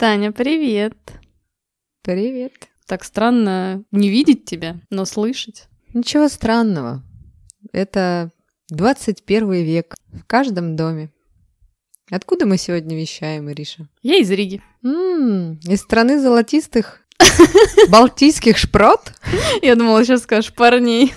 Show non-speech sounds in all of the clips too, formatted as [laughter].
Таня, привет. Привет. Так странно не видеть тебя, но слышать. Ничего странного. Это 21 век в каждом доме. Откуда мы сегодня вещаем, Ириша? Я из Риги. М-м, из страны золотистых балтийских шпрот? Я думала, сейчас скажешь парней.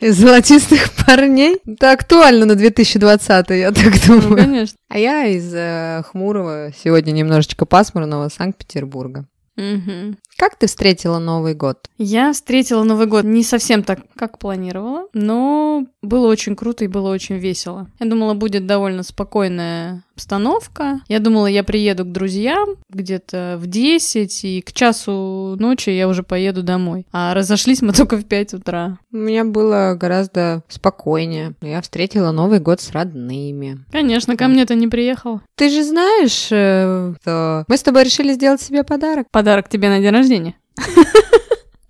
Из золотистых парней? Это актуально на 2020, я так Ну, думаю. конечно. А я из э, хмурого, сегодня немножечко пасмурного Санкт-Петербурга. Мгм. Как ты встретила Новый год? Я встретила Новый год не совсем так, как планировала, но было очень круто и было очень весело. Я думала, будет довольно спокойная обстановка. Я думала, я приеду к друзьям где-то в 10, и к часу ночи я уже поеду домой. А разошлись мы [laughs] только в 5 утра. У меня было гораздо спокойнее. Я встретила Новый год с родными. Конечно, ко мне ты не приехал. Ты же знаешь, э, что мы с тобой решили сделать себе подарок. Подарок тебе на день рождения.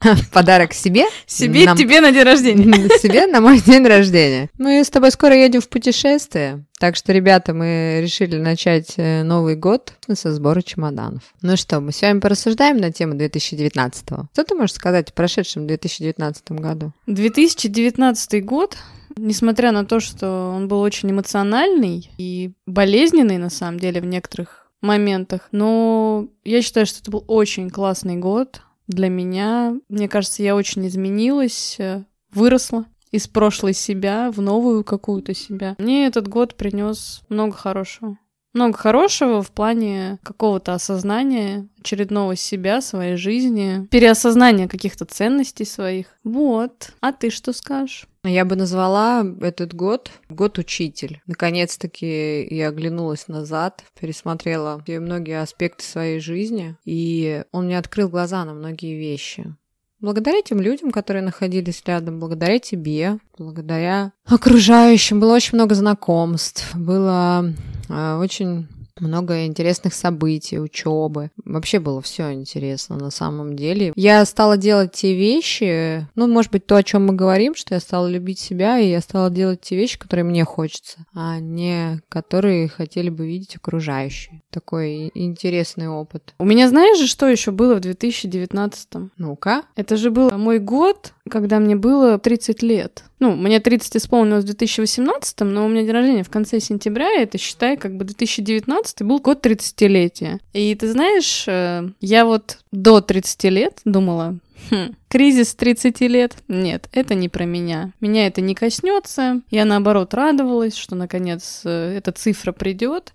[laughs] Подарок себе? Себе, Нам- тебе на день рождения. [laughs] Себе на мой [laughs] день рождения. Мы с тобой скоро едем в путешествие. Так что, ребята, мы решили начать э, Новый год со сбора чемоданов. Ну что, мы с вами порассуждаем на тему 2019 Что ты можешь сказать о прошедшем 2019 году? 2019 год, несмотря на то, что он был очень эмоциональный и болезненный, на самом деле, в некоторых моментах, но я считаю, что это был очень классный год для меня. Мне кажется, я очень изменилась, э, выросла из прошлой себя в новую какую-то себя. Мне этот год принес много хорошего. Много хорошего в плане какого-то осознания очередного себя, своей жизни, переосознания каких-то ценностей своих. Вот. А ты что скажешь? Я бы назвала этот год год учитель. Наконец-таки я оглянулась назад, пересмотрела многие аспекты своей жизни, и он мне открыл глаза на многие вещи. Благодаря тем людям, которые находились рядом, благодаря тебе, благодаря окружающим, было очень много знакомств, было э, очень много интересных событий, учебы. Вообще было все интересно на самом деле. Я стала делать те вещи, ну, может быть, то, о чем мы говорим, что я стала любить себя, и я стала делать те вещи, которые мне хочется, а не которые хотели бы видеть окружающие. Такой интересный опыт. У меня знаешь же, что еще было в 2019? Ну-ка. Это же был мой год, когда мне было 30 лет. Ну, мне 30 исполнилось в 2018, но у меня день рождения в конце сентября, и это, считай, как бы 2019 был год 30-летия. И ты знаешь, э, я вот до 30 лет думала, «Хм, кризис 30 лет? Нет, это не про меня. Меня это не коснется. Я наоборот радовалась, что наконец э, эта цифра придет.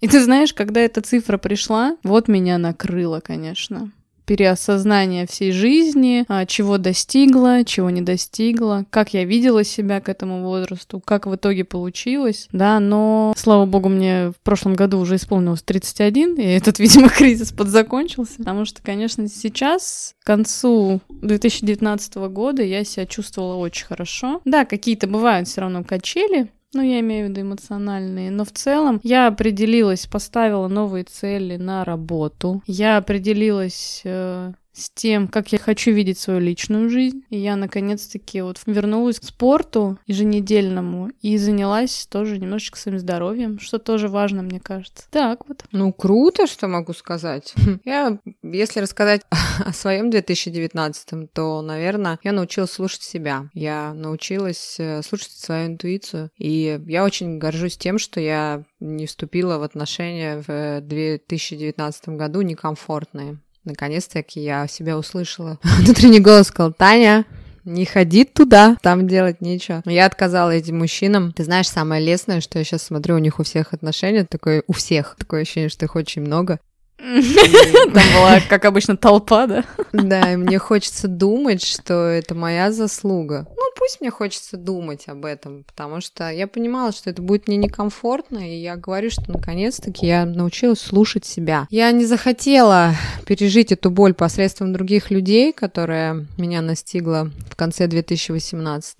И ты знаешь, когда эта цифра пришла, вот меня накрыло, конечно переосознание всей жизни, а, чего достигла, чего не достигла, как я видела себя к этому возрасту, как в итоге получилось, да, но, слава богу, мне в прошлом году уже исполнилось 31, и этот, видимо, [laughs] кризис подзакончился, потому что, конечно, сейчас, к концу 2019 года, я себя чувствовала очень хорошо. Да, какие-то бывают все равно качели, ну, я имею в виду эмоциональные. Но в целом я определилась, поставила новые цели на работу. Я определилась э, с тем, как я хочу видеть свою личную жизнь. И я наконец-таки вот вернулась к спорту еженедельному и занялась тоже немножечко своим здоровьем, что тоже важно, мне кажется. Так вот. Ну, круто, что могу сказать. [laughs] Я, если рассказать [laughs] о своем 2019, то, наверное, я научилась слушать себя. Я научилась э, слушать свою интуицию. И я очень горжусь тем, что я не вступила в отношения в 2019 году некомфортные. Наконец-таки я себя услышала. [laughs] Внутренний голос сказал, Таня, не ходи туда, там делать нечего. Я отказала этим мужчинам. Ты знаешь, самое лестное, что я сейчас смотрю, у них у всех отношения, такое у всех, такое ощущение, что их очень много. Там была, [laughs] как обычно, толпа, да? Да, и мне хочется думать, что это моя заслуга. Ну, пусть мне хочется думать об этом, потому что я понимала, что это будет мне некомфортно, и я говорю, что наконец-таки я научилась слушать себя. Я не захотела пережить эту боль посредством других людей, которая меня настигла в конце 2018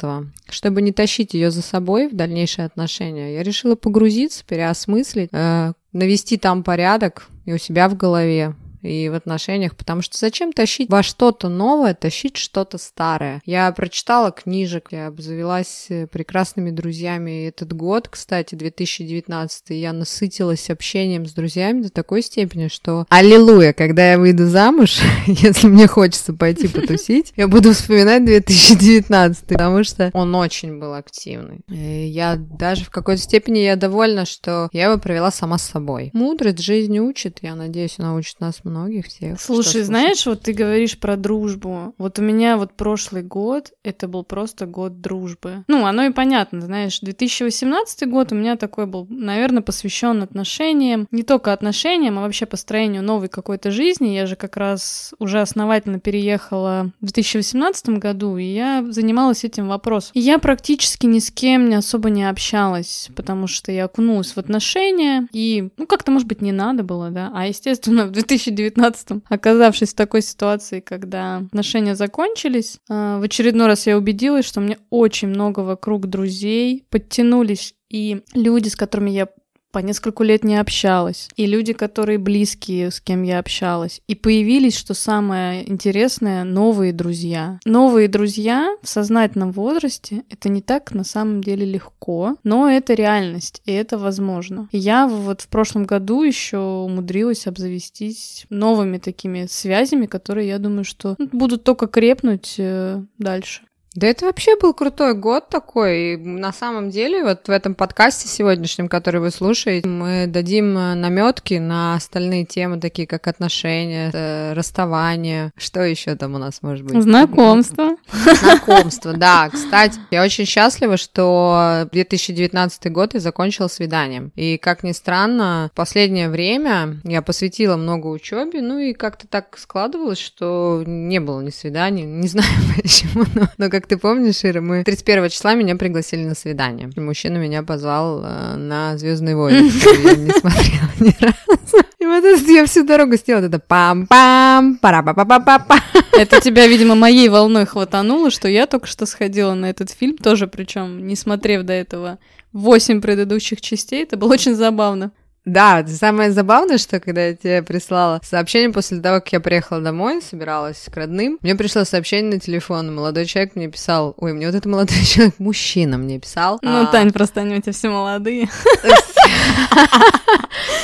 чтобы не тащить ее за собой в дальнейшие отношения. Я решила погрузиться, переосмыслить, э, навести там порядок и у себя в голове, и в отношениях, потому что зачем тащить во что-то новое, тащить что-то старое? Я прочитала книжек, я обзавелась э, прекрасными друзьями. И этот год, кстати, 2019, я насытилась общением с друзьями до такой степени, что аллилуйя, когда я выйду замуж, [laughs] если мне хочется пойти потусить, я буду вспоминать 2019, потому что он очень был активный. И я даже в какой-то степени я довольна, что я его провела сама с собой. Мудрость жизни учит, я надеюсь, она учит нас многих всех. Слушай, знаешь, вот ты говоришь про дружбу. Вот у меня вот прошлый год, это был просто год дружбы. Ну, оно и понятно, знаешь, 2018 год у меня такой был, наверное, посвящен отношениям. Не только отношениям, а вообще построению новой какой-то жизни. Я же как раз уже основательно переехала в 2018 году, и я занималась этим вопросом. И я практически ни с кем не особо не общалась, потому что я окунулась в отношения, и, ну, как-то, может быть, не надо было, да. А, естественно, в 2019, оказавшись в такой ситуации, когда отношения закончились, а, в очередной раз я убедилась, что мне очень много вокруг друзей подтянулись и люди, с которыми я по несколько лет не общалась, и люди, которые близкие, с кем я общалась. И появились, что самое интересное, новые друзья. Новые друзья в сознательном возрасте — это не так на самом деле легко, но это реальность, и это возможно. И я вот в прошлом году еще умудрилась обзавестись новыми такими связями, которые, я думаю, что будут только крепнуть э, дальше. Да это вообще был крутой год такой. И на самом деле, вот в этом подкасте сегодняшнем, который вы слушаете, мы дадим э, наметки на остальные темы, такие как отношения, э, расставание. Что еще там у нас может быть? Знакомство. Знакомство, да. Кстати, я очень счастлива, что 2019 год я закончила свиданием. И, как ни странно, в последнее время я посвятила много учебе, ну и как-то так складывалось, что не было ни свиданий, не знаю [laughs] почему, но, но как ты помнишь, Ира, мы 31 числа меня пригласили на свидание. Мужчина меня позвал э, на Звездные войны, [laughs] я не смотрела ни разу. И вот это я всю дорогу сделала, это пам-пам, пара па па па па па Это тебя, видимо, моей волной хватануло, что я только что сходила на этот фильм, тоже причем не смотрев до этого восемь предыдущих частей, это было очень забавно. Да, самое забавное, что когда я тебе прислала сообщение после того, как я приехала домой, собиралась к родным, мне пришло сообщение на телефон, молодой человек мне писал, ой, мне вот это молодой [laughs] человек, мужчина мне писал. Ну, а... Тань, просто они у тебя все молодые. [laughs]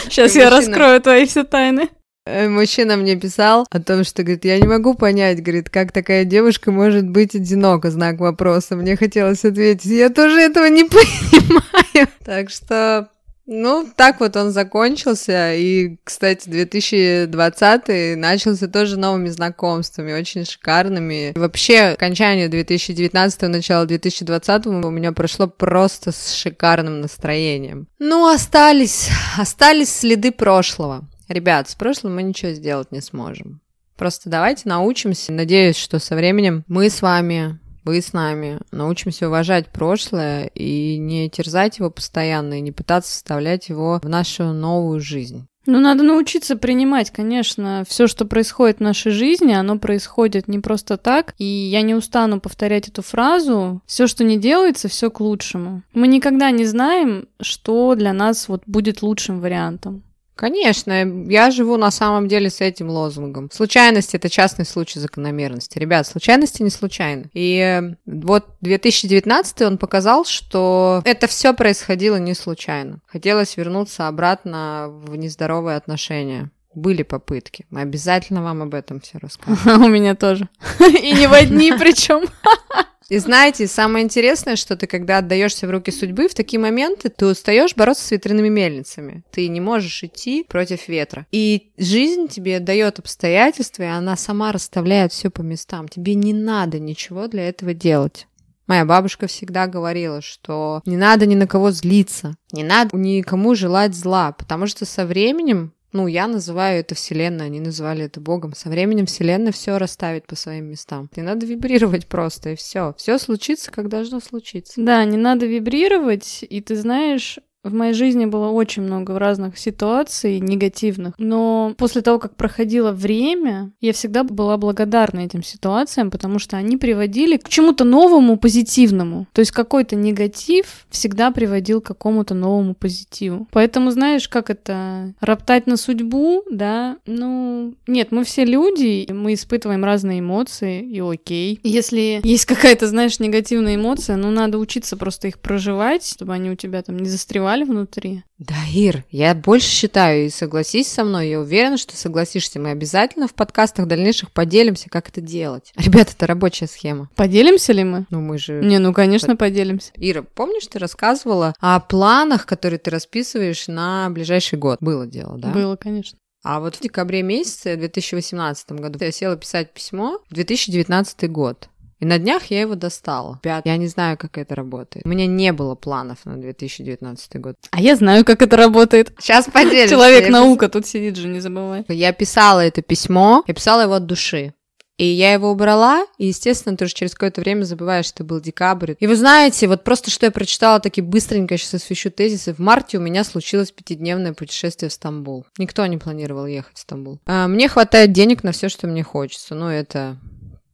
Сейчас я раскрою твои все тайны. Э, мужчина мне писал о том, что, говорит, я не могу понять, говорит, как такая девушка может быть одинока, знак вопроса. Мне хотелось ответить, я тоже этого не [laughs] понимаю. Так что ну, так вот он закончился, и, кстати, 2020 начался тоже новыми знакомствами, очень шикарными. Вообще, окончание 2019 начало 2020 у меня прошло просто с шикарным настроением. Ну, остались, остались следы прошлого. Ребят, с прошлым мы ничего сделать не сможем. Просто давайте научимся. Надеюсь, что со временем мы с вами вы с нами научимся уважать прошлое и не терзать его постоянно, и не пытаться вставлять его в нашу новую жизнь. Ну, надо научиться принимать, конечно, все, что происходит в нашей жизни, оно происходит не просто так. И я не устану повторять эту фразу. Все, что не делается, все к лучшему. Мы никогда не знаем, что для нас вот будет лучшим вариантом. Конечно, я живу на самом деле с этим лозунгом. Случайность – это частный случай закономерности. Ребят, случайности не случайны. И э, вот 2019 он показал, что это все происходило не случайно. Хотелось вернуться обратно в нездоровые отношения. Были попытки. Мы обязательно вам об этом все расскажем. [laughs] У меня тоже. [laughs] И не в одни причем. [laughs] И знаете, самое интересное, что ты, когда отдаешься в руки судьбы, в такие моменты ты устаешь бороться с ветряными мельницами. Ты не можешь идти против ветра. И жизнь тебе дает обстоятельства, и она сама расставляет все по местам. Тебе не надо ничего для этого делать. Моя бабушка всегда говорила, что не надо ни на кого злиться, не надо никому желать зла, потому что со временем ну, я называю это Вселенной, они называли это Богом. Со временем Вселенная все расставит по своим местам. Не надо вибрировать просто, и все. Все случится, как должно случиться. Да, не надо вибрировать, и ты знаешь, В моей жизни было очень много разных ситуаций негативных, но после того, как проходило время, я всегда была благодарна этим ситуациям, потому что они приводили к чему-то новому, позитивному. То есть какой-то негатив всегда приводил к какому-то новому позитиву. Поэтому, знаешь, как это, роптать на судьбу, да, ну, нет, мы все люди, мы испытываем разные эмоции, и окей. Если есть какая-то, знаешь, негативная эмоция, ну, надо учиться просто их проживать, чтобы они у тебя там не застревали внутри. Да, Ир, я больше считаю, и согласись со мной, я уверена, что согласишься. Мы обязательно в подкастах дальнейших поделимся, как это делать. Ребята, это рабочая схема. Поделимся ли мы? Ну, мы же... Не, ну, конечно, поделимся. Ира, помнишь, ты рассказывала о планах, которые ты расписываешь на ближайший год? Было дело, да? Было, конечно. А вот в декабре месяце 2018 году я села писать письмо в 2019 год. И на днях я его достала. Я не знаю, как это работает. У меня не было планов на 2019 год. А я знаю, как это работает. Сейчас поделюсь. Человек-наука тут сидит же, не забывай. Я писала это письмо, я писала его от души. И я его убрала, и, естественно, тоже через какое-то время забываешь, что был декабрь. И вы знаете, вот просто что я прочитала, таки быстренько сейчас освещу тезисы. В марте у меня случилось пятидневное путешествие в Стамбул. Никто не планировал ехать в Стамбул. А, мне хватает денег на все, что мне хочется. Ну, это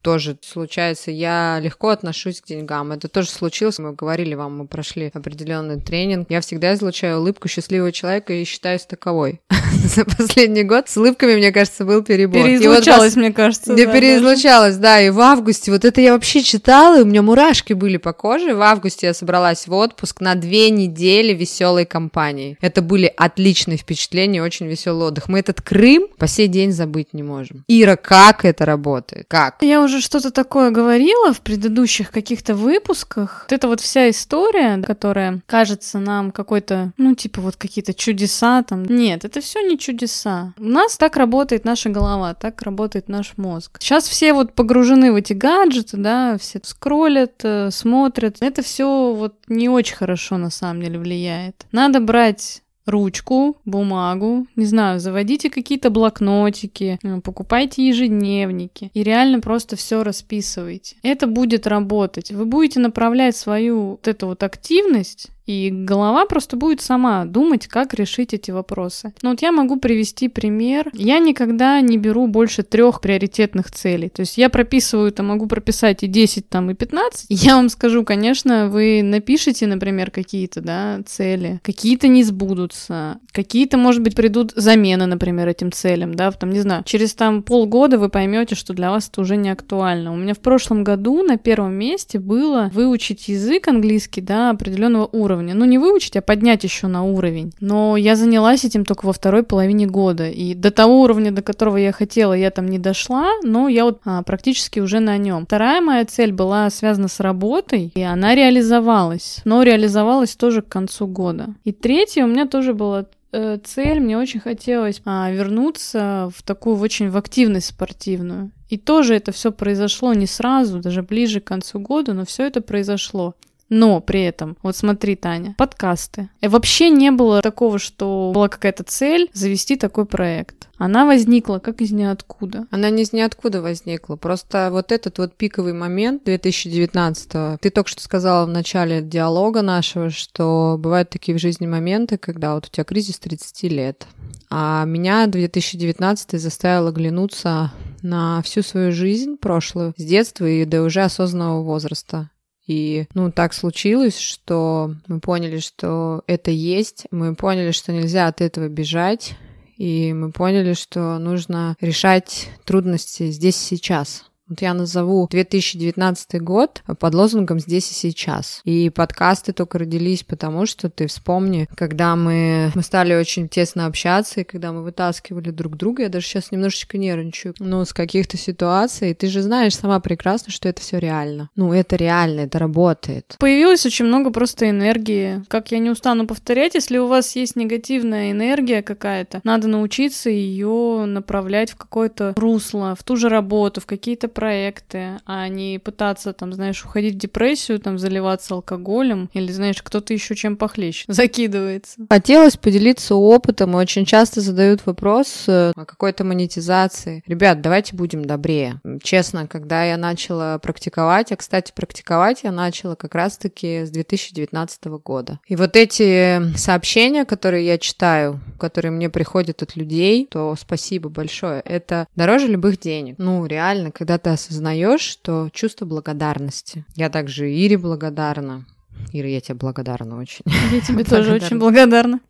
тоже случается. Я легко отношусь к деньгам. Это тоже случилось. Мы говорили вам, мы прошли определенный тренинг. Я всегда излучаю улыбку счастливого человека и считаюсь таковой. [laughs] За последний год с улыбками, мне кажется, был перебор. Переизлучалась, вот, мне кажется. Не да, переизлучалась, да. да. И в августе, вот это я вообще читала, и у меня мурашки были по коже. В августе я собралась в отпуск на две недели веселой компании. Это были отличные впечатления, очень веселый отдых. Мы этот Крым по сей день забыть не можем. Ира, как это работает? Как? Я уже уже что-то такое говорила в предыдущих каких-то выпусках. Вот это вот вся история, которая кажется нам какой-то, ну, типа вот какие-то чудеса там. Нет, это все не чудеса. У нас так работает наша голова, так работает наш мозг. Сейчас все вот погружены в эти гаджеты, да, все скроллят, э, смотрят. Это все вот не очень хорошо на самом деле влияет. Надо брать ручку, бумагу, не знаю, заводите какие-то блокнотики, э, покупайте ежедневники и реально просто все расписывайте. Это будет работать. Вы будете направлять свою вот эту вот активность и голова просто будет сама думать, как решить эти вопросы. Но вот я могу привести пример. Я никогда не беру больше трех приоритетных целей. То есть я прописываю, там могу прописать и 10, там, и 15. [laughs] Я вам скажу, конечно, вы напишите, например, какие-то, да, цели. Какие-то не сбудутся. Какие-то, может быть, придут замены, например, этим целям, да, там, не знаю. Через там полгода вы поймете, что для вас это уже не актуально. У меня в прошлом году на первом месте было выучить язык английский, да, определенного уровня уровня. Ну, не выучить, а поднять еще на уровень. Но я занялась этим только во второй половине года. И до того уровня, до которого я хотела, я там не дошла, но я вот а, практически уже на нем. Вторая моя цель была связана с работой, и она реализовалась. Но реализовалась тоже к концу года. И третья у меня тоже была э, цель, мне очень хотелось а, вернуться в такую очень в активность спортивную. И тоже это все произошло не сразу, даже ближе к концу года, но все это произошло. Но при этом, вот смотри, Таня, подкасты. И вообще не было такого, что была какая-то цель завести такой проект. Она возникла как из ниоткуда. Она не из ниоткуда возникла. Просто вот этот вот пиковый момент 2019 Ты только что сказала в начале диалога нашего, что бывают такие в жизни моменты, когда вот у тебя кризис 30 лет. А меня 2019 заставил оглянуться на всю свою жизнь прошлую, с детства и до уже осознанного возраста. И, ну, так случилось, что мы поняли, что это есть, мы поняли, что нельзя от этого бежать, и мы поняли, что нужно решать трудности здесь сейчас. Вот я назову 2019 год под лозунгом «Здесь и сейчас». И подкасты только родились потому, что ты вспомни, когда мы, мы стали очень тесно общаться, и когда мы вытаскивали друг друга, я даже сейчас немножечко нервничаю, ну, с каких-то ситуаций, ты же знаешь сама прекрасно, что это все реально. Ну, это реально, это работает. Появилось очень много просто энергии. Как я не устану повторять, если у вас есть негативная энергия какая-то, надо научиться ее направлять в какое-то русло, в ту же работу, в какие-то проекты, а не пытаться, там, знаешь, уходить в депрессию, там, заливаться алкоголем, или, знаешь, кто-то еще чем похлеще [laughs] закидывается. Хотелось поделиться опытом, и очень часто задают вопрос э, о какой-то монетизации. Ребят, давайте будем добрее. Честно, когда я начала практиковать, а, кстати, практиковать я начала как раз-таки с 2019 года. И вот эти сообщения, которые я читаю, которые мне приходят от людей, то спасибо большое. Это дороже любых денег. Ну, реально, когда ты осознаешь, что чувство благодарности. Я также Ире благодарна. Ира, я тебе благодарна очень. Я тебе [laughs] тоже очень благодарна.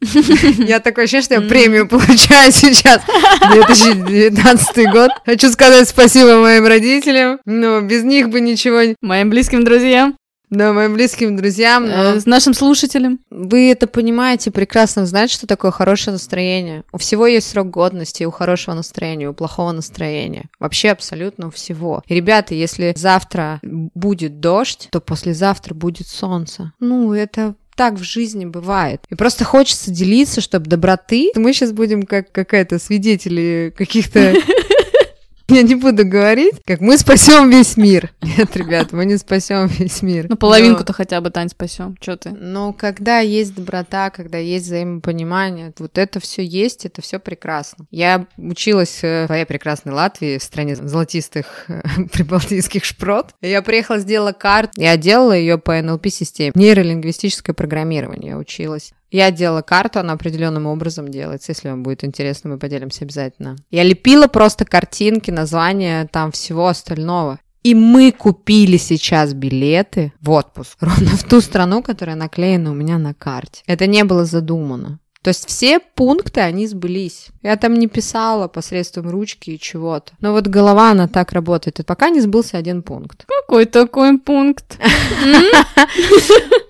Я такое ощущение, что я премию получаю [laughs] сейчас. 2019 год. Хочу сказать спасибо моим родителям, но без них бы ничего... Моим близким друзьям. Да, моим близким друзьям. Э, с нашим слушателям. Вы это понимаете прекрасно, знаете, что такое хорошее настроение. У всего есть срок годности, у хорошего настроения, у плохого настроения. Вообще абсолютно у всего. И, ребята, если завтра будет дождь, то послезавтра будет солнце. Ну, это так в жизни бывает. И просто хочется делиться, чтобы доброты... Мы сейчас будем как какая-то свидетели каких-то [laughs] [laughs] Я не буду говорить, как мы спасем весь мир. Нет, ребят, мы не спасем весь мир. Ну, половинку-то хотя бы, Тань, спасем. Че ты? Но когда есть доброта, когда есть взаимопонимание, вот это все есть, это все прекрасно. Я училась в твоей прекрасной Латвии, в стране золотистых э, [laughs] прибалтийских шпрот. Я приехала, сделала карту, я делала ее по NLP-системе. Нейролингвистическое программирование я училась. Я делала карту, она определенным образом делается. Если вам будет интересно, мы поделимся обязательно. Я лепила просто картинки, названия там всего остального. И мы купили сейчас билеты в отпуск [laughs] ровно в ту страну, которая наклеена у меня на карте. Это не было задумано. То есть все пункты, они сбылись. Я там не писала посредством ручки и чего-то. Но вот голова, она так работает. И пока не сбылся один пункт. Какой такой пункт? [laughs]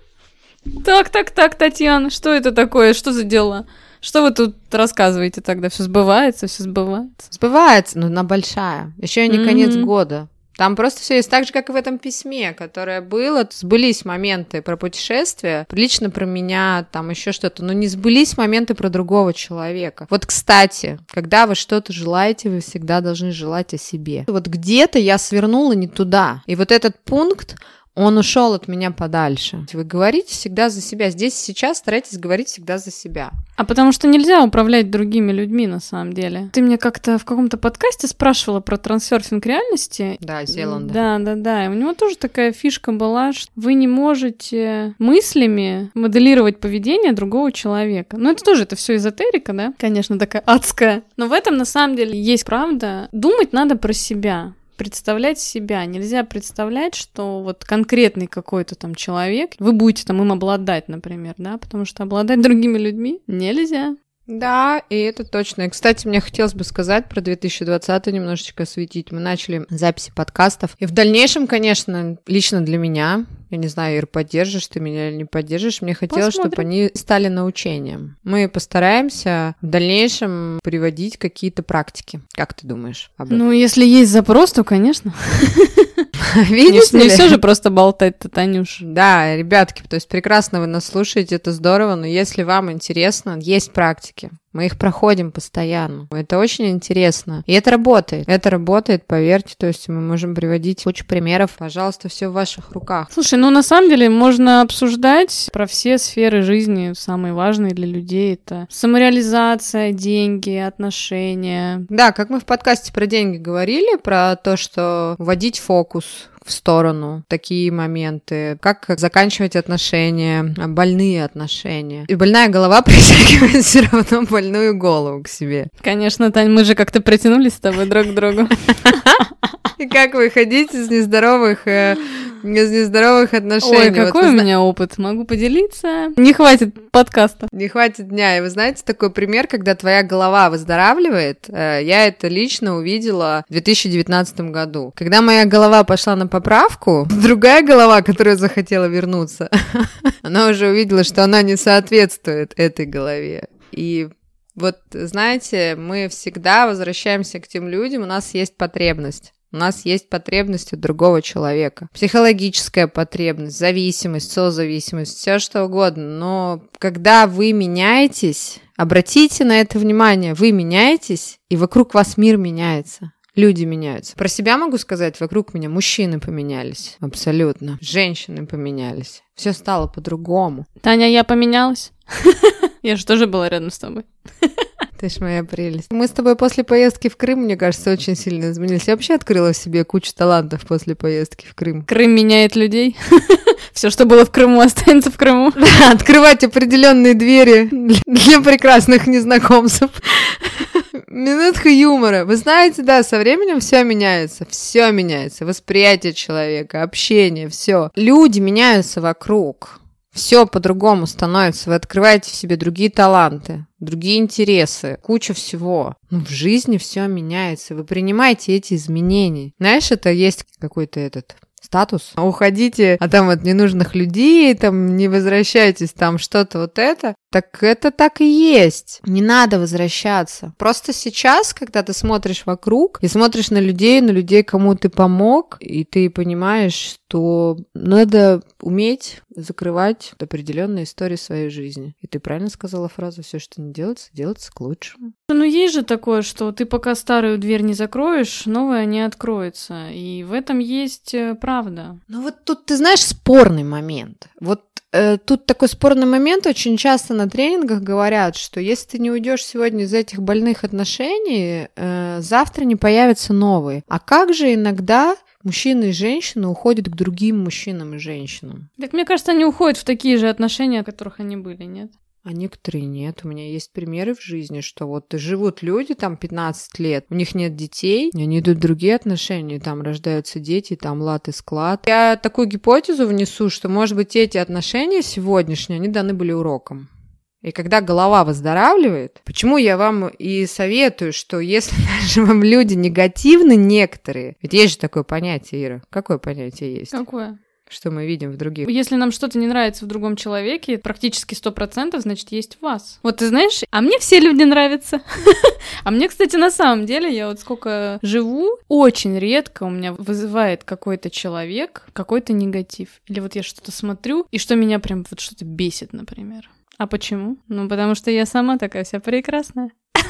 Так, так, так, Татьяна, что это такое? Что за дела? Что вы тут рассказываете тогда? Все сбывается, все сбывается. Сбывается, но на большая. Еще не mm-hmm. конец года. Там просто все есть так же, как и в этом письме, которое было. Сбылись моменты про путешествие, лично про меня, там еще что-то, но не сбылись моменты про другого человека. Вот, кстати, когда вы что-то желаете, вы всегда должны желать о себе. Вот где-то я свернула не туда. И вот этот пункт, он ушел от меня подальше. Вы говорите всегда за себя. Здесь сейчас старайтесь говорить всегда за себя. А потому что нельзя управлять другими людьми на самом деле. Ты мне как-то в каком-то подкасте спрашивала про трансерфинг реальности. Да, Зеланда. Да, да, да. И у него тоже такая фишка была, что вы не можете мыслями моделировать поведение другого человека. Ну, это тоже, это все эзотерика, да? Конечно, такая адская. Но в этом на самом деле есть правда. Думать надо про себя представлять себя. Нельзя представлять, что вот конкретный какой-то там человек, вы будете там им обладать, например, да, потому что обладать другими людьми нельзя. Да, и это точно. И, кстати, мне хотелось бы сказать про 2020 немножечко осветить. Мы начали записи подкастов. И в дальнейшем, конечно, лично для меня, я не знаю, Ир, поддержишь ты меня или не поддержишь, мне хотелось, Посмотрим. чтобы они стали научением. Мы постараемся в дальнейшем приводить какие-то практики. Как ты думаешь об этом? Ну, если есть запрос, то, конечно. [laughs] Видите не, не все же просто болтать-то, Танюш. Да, ребятки, то есть прекрасно вы нас слушаете, это здорово, но если вам интересно, есть практики. Мы их проходим постоянно. Это очень интересно. И это работает. Это работает, поверьте. То есть мы можем приводить кучу примеров. Пожалуйста, все в ваших руках. Слушай, ну на самом деле можно обсуждать про все сферы жизни. Самые важные для людей это самореализация, деньги, отношения. Да, как мы в подкасте про деньги говорили, про то, что вводить фокус, в сторону такие моменты, как заканчивать отношения, больные отношения. И больная голова [laughs] притягивает все равно больную голову к себе. Конечно, Тань, мы же как-то притянулись с тобой друг к другу. [laughs] И как выходить из нездоровых э, из нездоровых отношений. Ой, какой вот, у меня опыт, могу поделиться. Не хватит подкаста. Не хватит дня. И вы знаете такой пример, когда твоя голова выздоравливает? Э, я это лично увидела в 2019 году. Когда моя голова пошла на поправку, другая голова, которая захотела вернуться, [laughs] она уже увидела, что она не соответствует этой голове. И вот, знаете, мы всегда возвращаемся к тем людям, у нас есть потребность. У нас есть потребность у другого человека. Психологическая потребность, зависимость, созависимость, все что угодно. Но когда вы меняетесь, обратите на это внимание, вы меняетесь, и вокруг вас мир меняется. Люди меняются. Про себя могу сказать, вокруг меня мужчины поменялись. Абсолютно. Женщины поменялись. Все стало по-другому. Таня, я поменялась. [laughs] Я же тоже была рядом с тобой. [laughs] Ты ж моя прелесть. Мы с тобой после поездки в Крым, мне кажется, очень сильно изменились. Я вообще открыла в себе кучу талантов после поездки в Крым. Крым меняет людей. [laughs] Все, что было в Крыму, останется в Крыму. [laughs] Да, открывать определенные двери для прекрасных незнакомцев. Минутка юмора. Вы знаете, да, со временем все меняется. Все меняется. Восприятие человека, общение, все. Люди меняются вокруг. Все по-другому становится. Вы открываете в себе другие таланты, другие интересы, куча всего. Ну, в жизни все меняется. Вы принимаете эти изменения. Знаешь, это есть какой-то этот статус. Уходите, а там от ненужных людей, там не возвращайтесь, там что-то вот это. Так это так и есть. Не надо возвращаться. Просто сейчас, когда ты смотришь вокруг и смотришь на людей, на людей, кому ты помог, и ты понимаешь, что надо уметь закрывать определенные истории своей жизни. И ты правильно сказала фразу, все, что не делается, делается к лучшему. Ну, есть же такое, что ты пока старую дверь не закроешь, новая не откроется. И в этом есть э, правда. Ну вот тут, ты знаешь, спорный момент. Вот Э, тут такой спорный момент. Очень часто на тренингах говорят, что если ты не уйдешь сегодня из этих больных отношений, э, завтра не появятся новые. А как же иногда мужчины и женщины уходят к другим мужчинам и женщинам? Так мне кажется, они уходят в такие же отношения, в которых они были, нет? А некоторые нет. У меня есть примеры в жизни, что вот живут люди там 15 лет, у них нет детей, они идут в другие отношения, там рождаются дети, там лад и склад. Я такую гипотезу внесу, что, может быть, эти отношения сегодняшние, они даны были уроком. И когда голова выздоравливает, почему я вам и советую, что если [laughs] даже вам люди негативны некоторые, ведь есть же такое понятие, Ира. Какое понятие есть? Какое? что мы видим в других. Если нам что-то не нравится в другом человеке, практически сто процентов, значит, есть в вас. Вот ты знаешь, а мне все люди нравятся. [laughs] А мне, кстати, на самом деле, я вот сколько живу, очень редко у меня вызывает какой-то человек какой-то негатив. Или вот я что-то смотрю, и что меня прям вот что-то бесит, например. А почему? Ну, потому что я сама такая вся прекрасная. [laughs]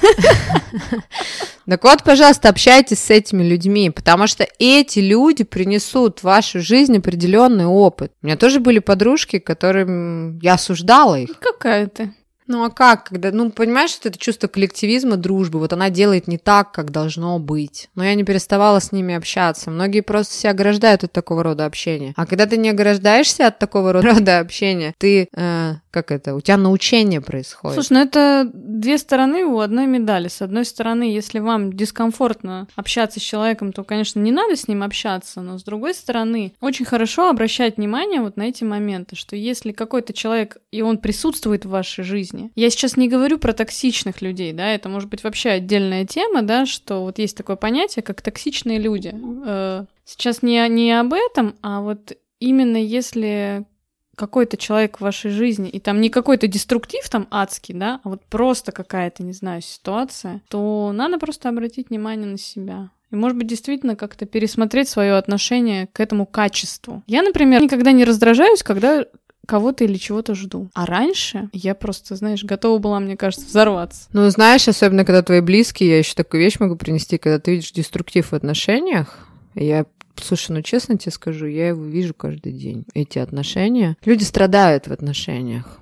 Так вот, пожалуйста, общайтесь с этими людьми, потому что эти люди принесут в вашу жизнь определенный опыт. У меня тоже были подружки, которым я осуждала их. Какая ты? Ну а как, когда, ну понимаешь, что это чувство коллективизма, дружбы, вот она делает не так, как должно быть. Но я не переставала с ними общаться. Многие просто себя ограждают от такого рода общения. А когда ты не ограждаешься от такого [laughs] рода общения, ты, э, как это, у тебя научение происходит. Слушай, ну это две стороны у одной медали. С одной стороны, если вам дискомфортно общаться с человеком, то, конечно, не надо с ним общаться, но с другой стороны, очень хорошо обращать внимание вот на эти моменты, что если какой-то человек, и он присутствует в вашей жизни, жизни. Я сейчас не говорю про токсичных людей, да, это может быть вообще отдельная тема, да, что вот есть такое понятие, как токсичные люди. Э, сейчас не, не об этом, а вот именно если какой-то человек в вашей жизни, и там не какой-то деструктив там адский, да, а вот просто какая-то, не знаю, ситуация, то надо просто обратить внимание на себя. И, может быть, действительно как-то пересмотреть свое отношение к этому качеству. Я, например, никогда не раздражаюсь, когда кого-то или чего-то жду. А раньше я просто, знаешь, готова была, мне кажется, взорваться. Ну, знаешь, особенно когда твои близкие, я еще такую вещь могу принести, когда ты видишь деструктив в отношениях, я Слушай, ну честно тебе скажу, я его вижу каждый день. Эти отношения. Люди страдают в отношениях.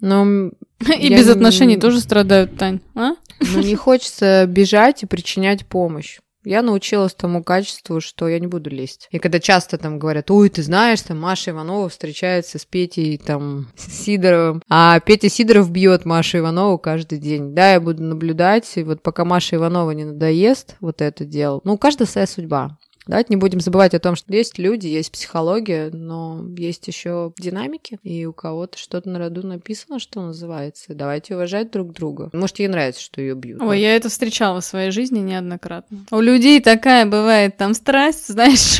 Но [laughs] и без отношений тоже страдают, Тань, а? Ну, не хочется бежать и причинять помощь. Я научилась тому качеству, что я не буду лезть. И когда часто там говорят, ой, ты знаешь, там Маша Иванова встречается с Петей там Сидоровым, а Петя Сидоров бьет Машу Иванову каждый день. Да, я буду наблюдать, и вот пока Маша Иванова не надоест вот это дело, ну, у каждого своя судьба. Давайте не будем забывать о том, что есть люди, есть психология, но есть еще динамики, и у кого-то что-то на роду написано, что называется. Давайте уважать друг друга. Может, ей нравится, что ее бьют. Ой, я это встречала в своей жизни неоднократно. У людей такая бывает там страсть, [laughs] знаешь.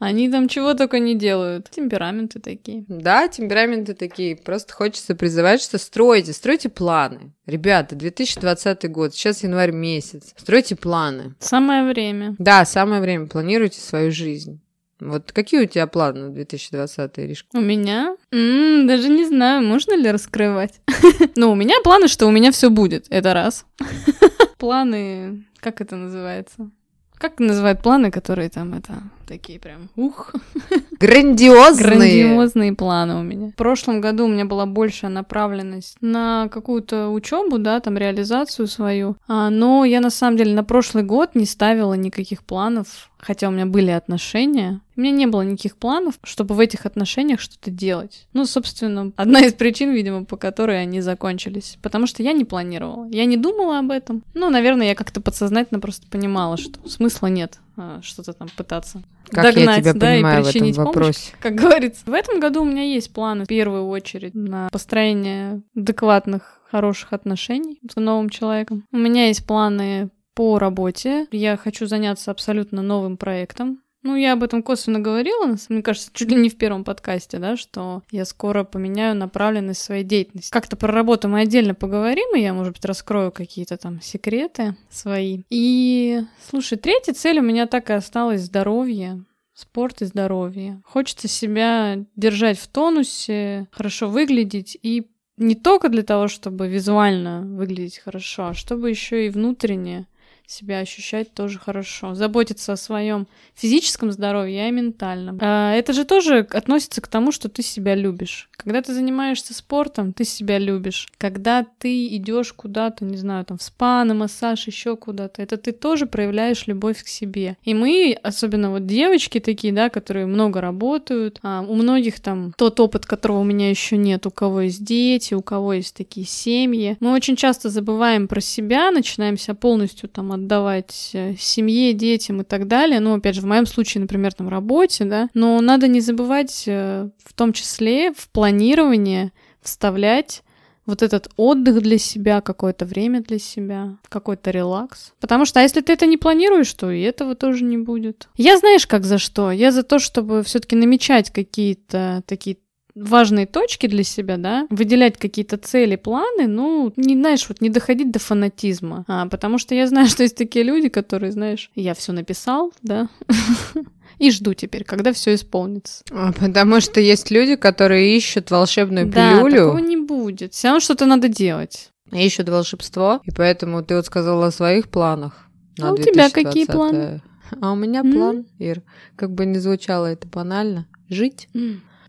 Они там чего только не делают. Темпераменты такие. Да, темпераменты такие. Просто хочется призывать, что стройте, стройте планы. Ребята, 2020 год, сейчас январь месяц. Стройте планы. Самое время. Да, самое время. Планируйте свою жизнь. Вот какие у тебя планы на 2020, Иришка? У меня? М-м, даже не знаю, можно ли раскрывать. [laughs] Ну, у меня планы, что у меня все будет. Это раз. [laughs] Планы, как это называется? Как называют планы, которые там это такие прям ух. [laughs] Грандиозные. Грандиозные планы у меня. В прошлом году у меня была большая направленность на какую-то учебу, да, там реализацию свою. А, но я на самом деле на прошлый год не ставила никаких планов хотя у меня были отношения, у меня не было никаких планов, чтобы в этих отношениях что-то делать. Ну, собственно, одна из причин, видимо, по которой они закончились. Потому что я не планировала. Я не думала об этом. Ну, наверное, я как-то подсознательно просто понимала, что смысла нет а, что-то там пытаться как догнать, я тебя да, понимаю и причинить в этом вопросе. помощь, как говорится. В этом году у меня есть планы, в первую очередь, на построение адекватных, хороших отношений с новым человеком. У меня есть планы по работе. Я хочу заняться абсолютно новым проектом. Ну, я об этом косвенно говорила, мне кажется, чуть ли не в первом подкасте, да, что я скоро поменяю направленность своей деятельности. Как-то про работу мы отдельно поговорим, и я, может быть, раскрою какие-то там секреты свои. И, слушай, третья цель у меня так и осталась здоровье. Спорт и здоровье. Хочется себя держать в тонусе, хорошо выглядеть и не только для того, чтобы визуально выглядеть хорошо, а чтобы еще и внутренне себя ощущать тоже хорошо. Заботиться о своем физическом здоровье и ментальном. А, это же тоже относится к тому, что ты себя любишь. Когда ты занимаешься спортом, ты себя любишь. Когда ты идешь куда-то, не знаю, там в спа, на массаж, еще куда-то, это ты тоже проявляешь любовь к себе. И мы, особенно вот девочки такие, да, которые много работают, а у многих там тот опыт, которого у меня еще нет, у кого есть дети, у кого есть такие семьи, мы очень часто забываем про себя, начинаем себя полностью там отдавать э, семье, детям и так далее. Ну, опять же, в моем случае, например, там работе, да. Но надо не забывать э, в том числе в планирование вставлять вот этот отдых для себя, какое-то время для себя, какой-то релакс. Потому что, а если ты это не планируешь, то и этого тоже не будет. Я знаешь, как за что? Я за то, чтобы все-таки намечать какие-то такие важные точки для себя, да, выделять какие-то цели, планы, ну, не, знаешь, вот не доходить до фанатизма. А, потому что я знаю, [laughs] что есть такие люди, которые, знаешь, я все написал, да, [laughs] и жду теперь, когда все исполнится. А, потому что есть люди, которые ищут волшебную Да, пилюлю, такого не будет. Все равно что-то надо делать. ищут волшебство, и поэтому ты вот сказала о своих планах. на А у тебя какие 2020. планы? А у меня план, Ир, как бы не звучало это банально, жить.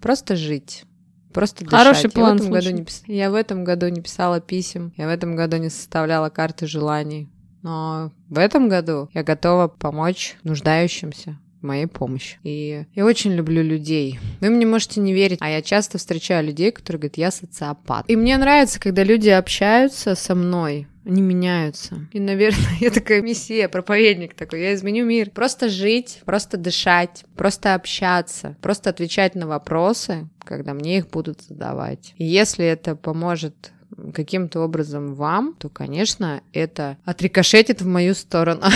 Просто жить. Просто дышать. Хороший я план, в этом году не пис- Я в этом году не писала писем, я в этом году не составляла карты желаний. Но в этом году я готова помочь нуждающимся в моей помощи. И я очень люблю людей. Вы мне можете не верить, а я часто встречаю людей, которые говорят, я социопат. И мне нравится, когда люди общаются со мной, они меняются. И, наверное, [laughs] я такая мессия, проповедник такой, я изменю мир. Просто жить, просто дышать, просто общаться, просто отвечать на вопросы, когда мне их будут задавать. И если это поможет каким-то образом вам, то, конечно, это отрикошетит в мою сторону. [laughs]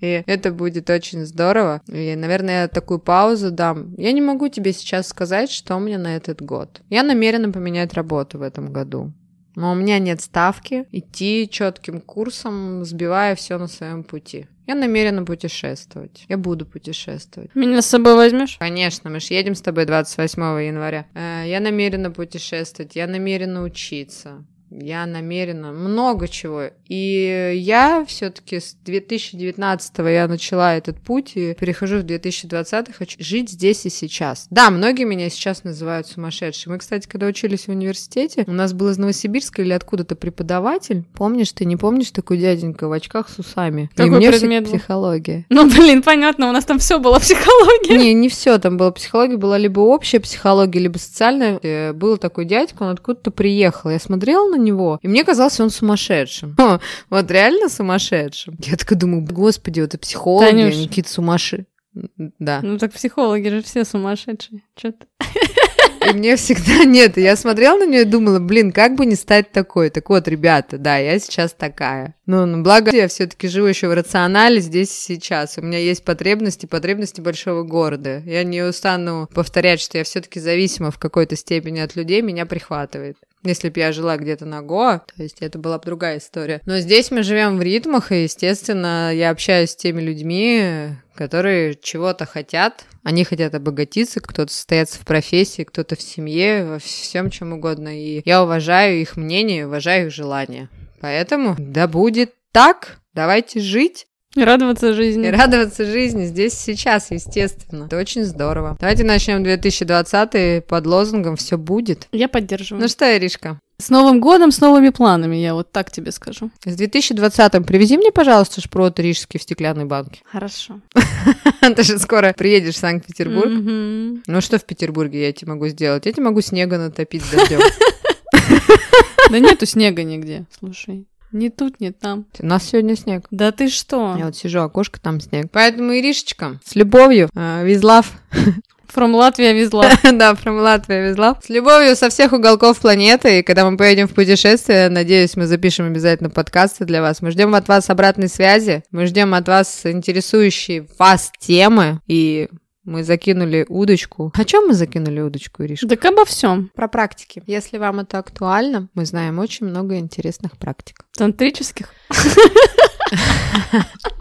И это будет очень здорово. И, наверное, я такую паузу дам. Я не могу тебе сейчас сказать, что у меня на этот год. Я намерена поменять работу в этом году. Но у меня нет ставки идти четким курсом, сбивая все на своем пути. Я намерена путешествовать. Я буду путешествовать. Меня с собой возьмешь? Конечно, мы же едем с тобой 28 января. Э, Я намерена путешествовать, я намерена учиться. Я намерена много чего. И я все-таки с 2019 я начала этот путь и перехожу в 2020 хочу жить здесь и сейчас. Да, многие меня сейчас называют сумасшедшей. Мы, кстати, когда учились в университете, у нас был из Новосибирска или откуда-то преподаватель. Помнишь, ты не помнишь такой дяденька в очках с усами? и Какой мне всё- предмет был? психология. Ну, блин, понятно, у нас там все было психология. Не, не все там было. Психология была либо общая психология, либо социальная. Э, Был такой дядька, он откуда-то приехал. Я смотрела на него, и мне казалось, он сумасшедшим. [laughs] О, вот реально сумасшедшим. Я такая думаю, господи, это психологи, Танюш. они какие-то сумасшедшие. Да. Ну так психологи же все сумасшедшие. Чё ты? И мне всегда [laughs] нет. Я смотрела на нее и думала, блин, как бы не стать такой. Так вот, ребята, да, я сейчас такая. Ну, ну, благо я все-таки живу еще в рационале здесь и сейчас. У меня есть потребности, потребности большого города. Я не устану повторять, что я все-таки зависима в какой-то степени от людей, меня прихватывает. Если бы я жила где-то на Гоа, то есть это была бы другая история. Но здесь мы живем в ритмах, и, естественно, я общаюсь с теми людьми, которые чего-то хотят. Они хотят обогатиться, кто-то состояться в профессии, кто-то в семье, во всем чем угодно. И я уважаю их мнение, уважаю их желания. Поэтому, да будет так, давайте жить. И радоваться жизни. И радоваться жизни здесь сейчас, естественно. Это очень здорово. Давайте начнем 2020 под лозунгом «Все будет». Я поддерживаю. Ну что, Иришка, С Новым годом, с новыми планами, я вот так тебе скажу. с 2020 привези мне, пожалуйста, шпрот рижский в стеклянной банке. [laughs] Хорошо. Ты же скоро приедешь в Санкт-Петербург. Ну что в Петербурге я тебе могу сделать? Я тебе могу снега натопить [laughs] дождем. Да нету снега нигде, слушай. Ни тут, ни там. У нас сегодня снег. Да ты что? Я вот сижу, окошко, там снег. Поэтому, Иришечка, с любовью, э, Визлав, From Латвия везла. [laughs] да, from Латвия, Визлав. С любовью со всех уголков планеты. И когда мы поедем в путешествие, надеюсь, мы запишем обязательно подкасты для вас. Мы ждем от вас обратной связи. Мы ждем от вас интересующие вас темы. И мы закинули удочку. О чем мы закинули удочку, Иришка? Так обо всем. Про практики. Если вам это актуально, мы знаем очень много интересных практик. Тантрических.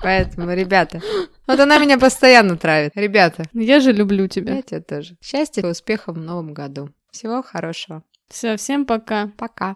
Поэтому, ребята, вот она меня постоянно травит. Ребята, Я же люблю тебя. я тебя тоже. Счастья и успехов в новом году. Всего хорошего. Все, всем пока. Пока.